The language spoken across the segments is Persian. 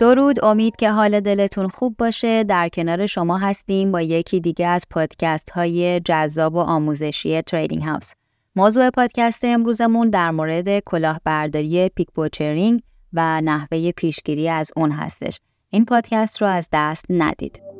درود امید که حال دلتون خوب باشه. در کنار شما هستیم با یکی دیگه از پادکست های جذاب و آموزشی Trading House موضوع پادکست امروزمون در مورد کلاهبرداری pig butchering و نحوه پیشگیری از اون هستش. این پادکست رو از دست ندید.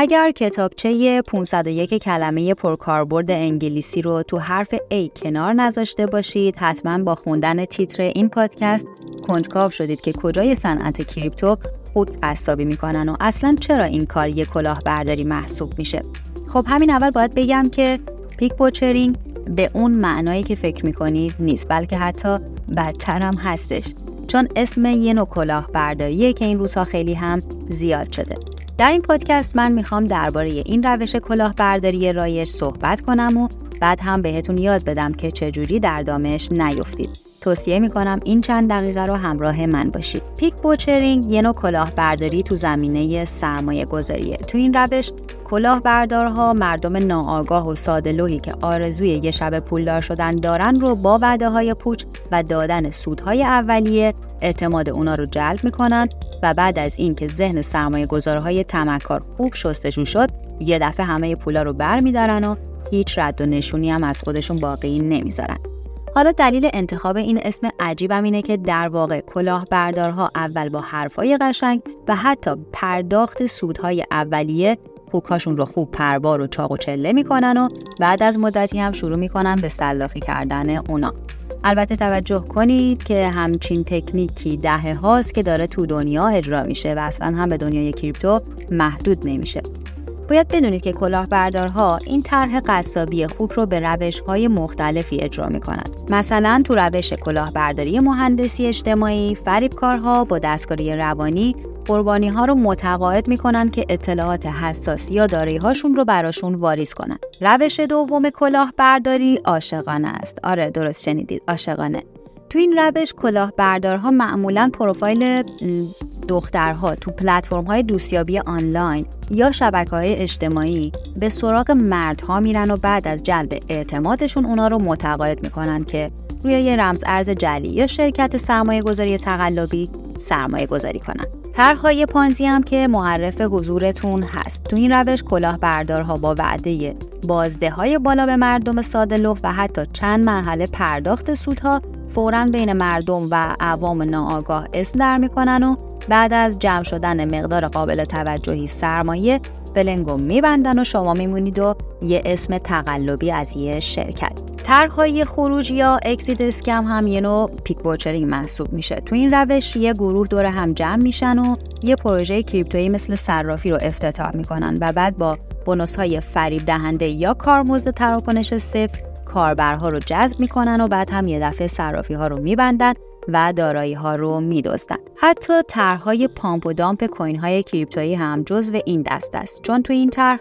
اگر کتابچه 501 کلمه پرکاربرد انگلیسی رو تو حرف A کنار نذاشته باشید حتما با خوندن تیتر این پادکست کنجکاو شدید که کجای صنعت کریپتو خود قصابی می‌کنن و اصلا چرا این کار یک کلاهبرداری محسوب میشه؟ خب همین اول باید بگم که پیک بوچرینگ به اون معنایی که فکر می‌کنید نیست بلکه حتی بدتر هم هستش چون اسم یه نوع کلاهبرداریه که این روزها خیلی هم زیاد شده. در این پادکست من می‌خوام درباره این روش کلاهبرداری رایج صحبت کنم و بعد هم بهتون یاد بدم که چجوری در دامش نیفتید. توصیه می‌کنم این چند دقیقه رو همراه من باشید. پیک بوچرینگ یه نوع کلاهبرداری تو زمینه سرمایه گذاریه. تو این روش کلاهبردارها مردم ناآگاه و ساده که آرزوی یه شب پولدار شدن دارن رو با وعده های پوچ و دادن سودهای اولیه اعتماد اونا رو جلب می‌کنن و بعد از اینکه ذهن سرمایه گذارهای تمکار خوب شستشون شد یه دفعه همه پولا رو بر میدارن و هیچ رد و نشونی هم از خودشون باقی نمی‌ذارن. حالا دلیل انتخاب این اسم عجیبم اینه که در واقع کلاهبردارها اول با حرفای قشنگ و حتی پرداخت سودهای اولیه خوکاشون رو خوب پربار و چاق و چله می‌کنن و بعد از مدتی هم شروع می‌کنن به سلافی کردن اونا. البته توجه کنید که همچین تکنیکی دهه هاست که داره تو دنیا اجرا میشه و اصلا هم به دنیای کریپتو محدود نمیشه باید بدونید که کلاهبردارها این طرح قصابی خوب رو به روش های مختلفی اجرا می کنند. مثلا تو روش کلاهبرداری مهندسی اجتماعی فریبکارها با دستکاری روانی قربانی ها رو متقاعد می‌کنن که اطلاعات حساسی یا داری هاشون رو براشون واریز کنن. روش دوم کلاهبرداری عاشقانه است. آره درست شنیدید عاشقانه. تو این روش کلاهبردارها معمولا پروفایل دخترها تو پلتفرم های دوستیابی آنلاین یا شبکه های اجتماعی به سراغ مردها میرن و بعد از جلب اعتمادشون اونا رو متقاعد می‌کنن که روی یه رمز ارز جلی یا شرکت سرمایه گذاری تقلبی سرمایه گذاری کنن. طرحهای پانزی هم که معرف حضورتون هست. تو این روش کلاهبردارها با وعده بازده های بالا به مردم ساده و حتی چند مرحله پرداخت سودها فورا بین مردم و عوام ناآگاه اسم در می‌کنن و بعد از جمع شدن مقدار قابل توجهی سرمایه بلنگو میبندن و شما میمونید و یه اسم تقلبی از یه شرکت. طرحهای خروج یا exit scam هم یه نوع pig butchering محسوب میشه. تو این روش یه گروه دور هم جمع میشن و یه پروژه کریپتویی مثل صرافی رو افتتاح می‌کنن و بعد با bonus های فریب دهنده یا کارمزد تراکنش صفر کاربرها رو جذب می‌کنن و بعد هم یه دفعه صرافی ها رو میبندن و دارایی ها رو میدزدن حتی طرحهای پامپ و دامپ کوین های کریپتویی هم جزو این دست است. چون تو این طرح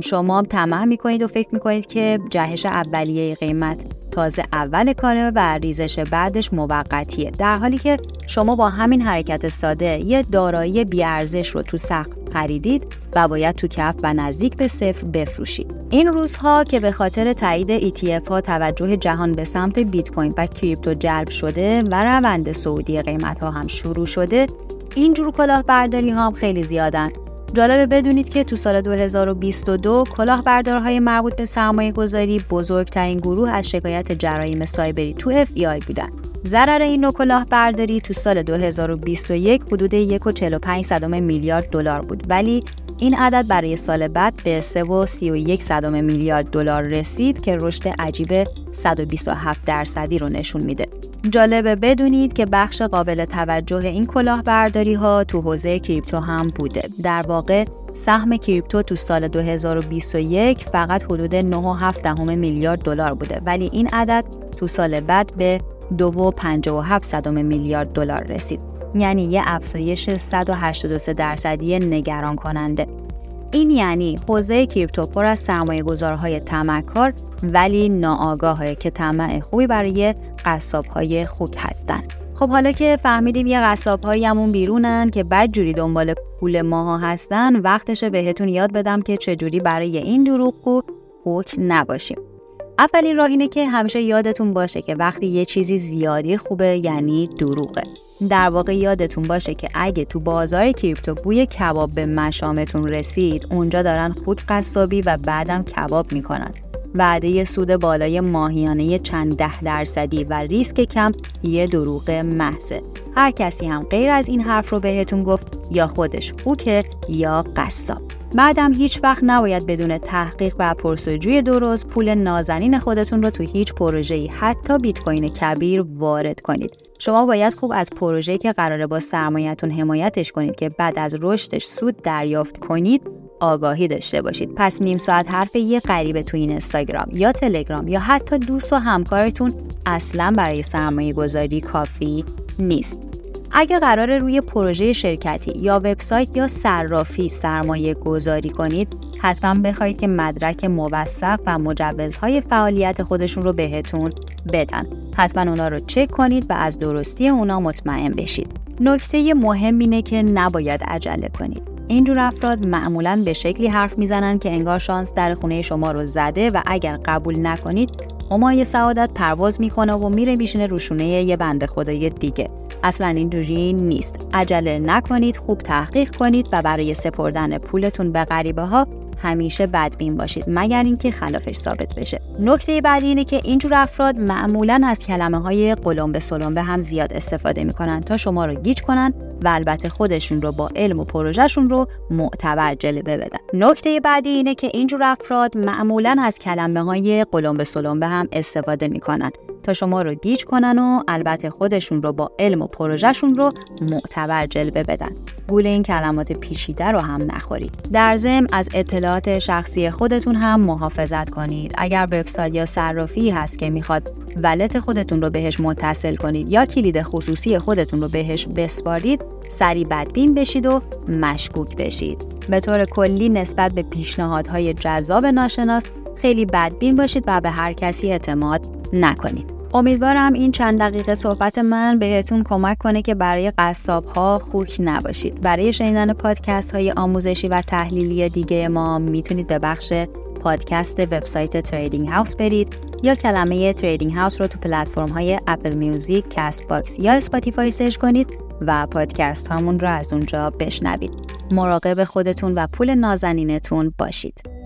شما طمع می‌کنید و فکر می‌کنید که جهش اولیه قیمت تازه اول کاره و ریزش بعدش موقتیه. در حالی که شما با همین حرکت ساده یه دارایی بیارزش رو تو سقف خریدید و باید تو کف و نزدیک به صفر بفروشید. این روزها که به خاطر تایید ETF ها توجه جهان به سمت بیت کوین و کریپتو جلب شده و روند سعودی قیمت ها هم شروع شده این جور کلاهبرداری ها هم خیلی زیادن. جالبه بدونید که تو سال 2022 کلاهبردارهای مربوط به سرمایه گذاری بزرگترین گروه از شکایت جرایم سایبری تو FEI بودن. ضرر این نوع کلاهبرداری تو سال 2021 حدود 1.45 میلیارد دلار بود ولی این عدد برای سال بعد به 3.31 میلیارد دلار رسید که رشد عجیب 127 درصدی رو نشون میده. جالبه بدونید که بخش قابل توجه این کلاهبرداری ها تو حوزه کریپتو هم بوده. در واقع سهم کریپتو تو سال 2021 فقط حدود 9.7 میلیارد دلار بوده ولی این عدد تو سال بعد به 2.57 میلیارد دلار رسید. یعنی یه افزایش 183 درصدی نگران کننده. این یعنی حوزه کریپتو پر از سرمایه گذارهای تمکار ولی ناآگاهه که طمع خوبی برای قصاب های خوک هستن. خب حالا که فهمیدیم یه قصاب همون بیرونن که بد جوری دنبال پول ماها هستن وقتشه بهتون یاد بدم که چجوری برای این دروغگو خوک نباشیم. اولین راه اینه که همیشه یادتون باشه که وقتی یه چیزی زیادی خوبه یعنی دروغه. در واقع یادتون باشه که اگه تو بازار کریپتو بوی کباب به مشامتون رسید اونجا دارن خود قصابی و بعدم کباب می‌کنن. وعده سود بالای ماهیانه چند ده درصدی و ریسک کم یه دروغ محضه هر کسی هم غیر از این حرف رو بهتون گفت یا خودش خوکه یا قصاب بعدم هیچ وقت نباید بدون تحقیق و پرسجوی درست پول نازنین خودتون رو تو هیچ پروژه‌ای حتی بیت کوین کبیر وارد کنید. شما باید خوب از پروژه‌ای که قراره با سرمایه‌تون حمایتش کنید که بعد از رشدش سود دریافت کنید آگاهی داشته باشید. پس نیم ساعت حرف یه غریبه تو این اینستاگرام یا تلگرام یا حتی دوست و همکارتون اصلا برای سرمایه گذاری کافی نیست. اگه قرار روی پروژه شرکتی یا وبسایت یا صرافی سرمایه گذاری کنید حتما بخواید که مدرک موثق و مجوزهای فعالیت خودشون رو بهتون بدن. حتما اونا رو چک کنید و از درستی اونا مطمئن بشید. نکته مهم اینه که نباید عجله کنید. اینجور افراد معمولا به شکلی حرف می‌زنن که انگار شانس در خونه شما رو زده و اگر قبول نکنید همای سعادت پرواز می‌کنه و میره میشینه روشونه یه بنده خدای دیگه. اصلا اینجوری نیست. عجله نکنید خوب تحقیق کنید و برای سپردن پولتون به غریبه ها همیشه بدبین باشید مگر اینکه خلافش ثابت بشه. نکته بعدی اینه که اینجور افراد معمولا از کلمه های قلم به سلم به هم زیاد استفاده می‌کنن تا شما رو گیج کنن و البته خودشون رو با علم و پروژهشون رو معتبر جلوه بدن. نکته بعدی اینه که اینجور افراد معمولا از کلمه های قلم به سلم به هم استفاده می‌کنن. تا شما رو گیج کنن و البته خودشون رو با علم و پروژهشون رو معتبر جلوه بدن. گول این کلمات پیچیده رو هم نخورید. در ضمن از اطلاعات شخصی خودتون هم محافظت کنید. اگر وبسایت یا صرافی هست که می‌خواد ولت خودتون رو بهش متصل کنید یا کلید خصوصی خودتون رو بهش بسپارید سری بدبین بشید و مشکوک بشید. به طور کلی نسبت به پیشنهادهای جذاب ناشناس خیلی بدبین باشید و به هر کسی اعتماد نکنید. امیدوارم این چند دقیقه صحبت من بهتون کمک کنه که برای قصاب ها خوک نباشید برای شنیدن پادکست های آموزشی و تحلیلی دیگه ما می‌تونید به بخش پادکست وبسایت Trading House برید یا کلمه Trading House رو تو پلتفرم های Apple Music، Castbox یا Spotify search کنید و پادکست هامون رو از اونجا بشنوید. مراقب خودتون و پول نازنینتون باشید.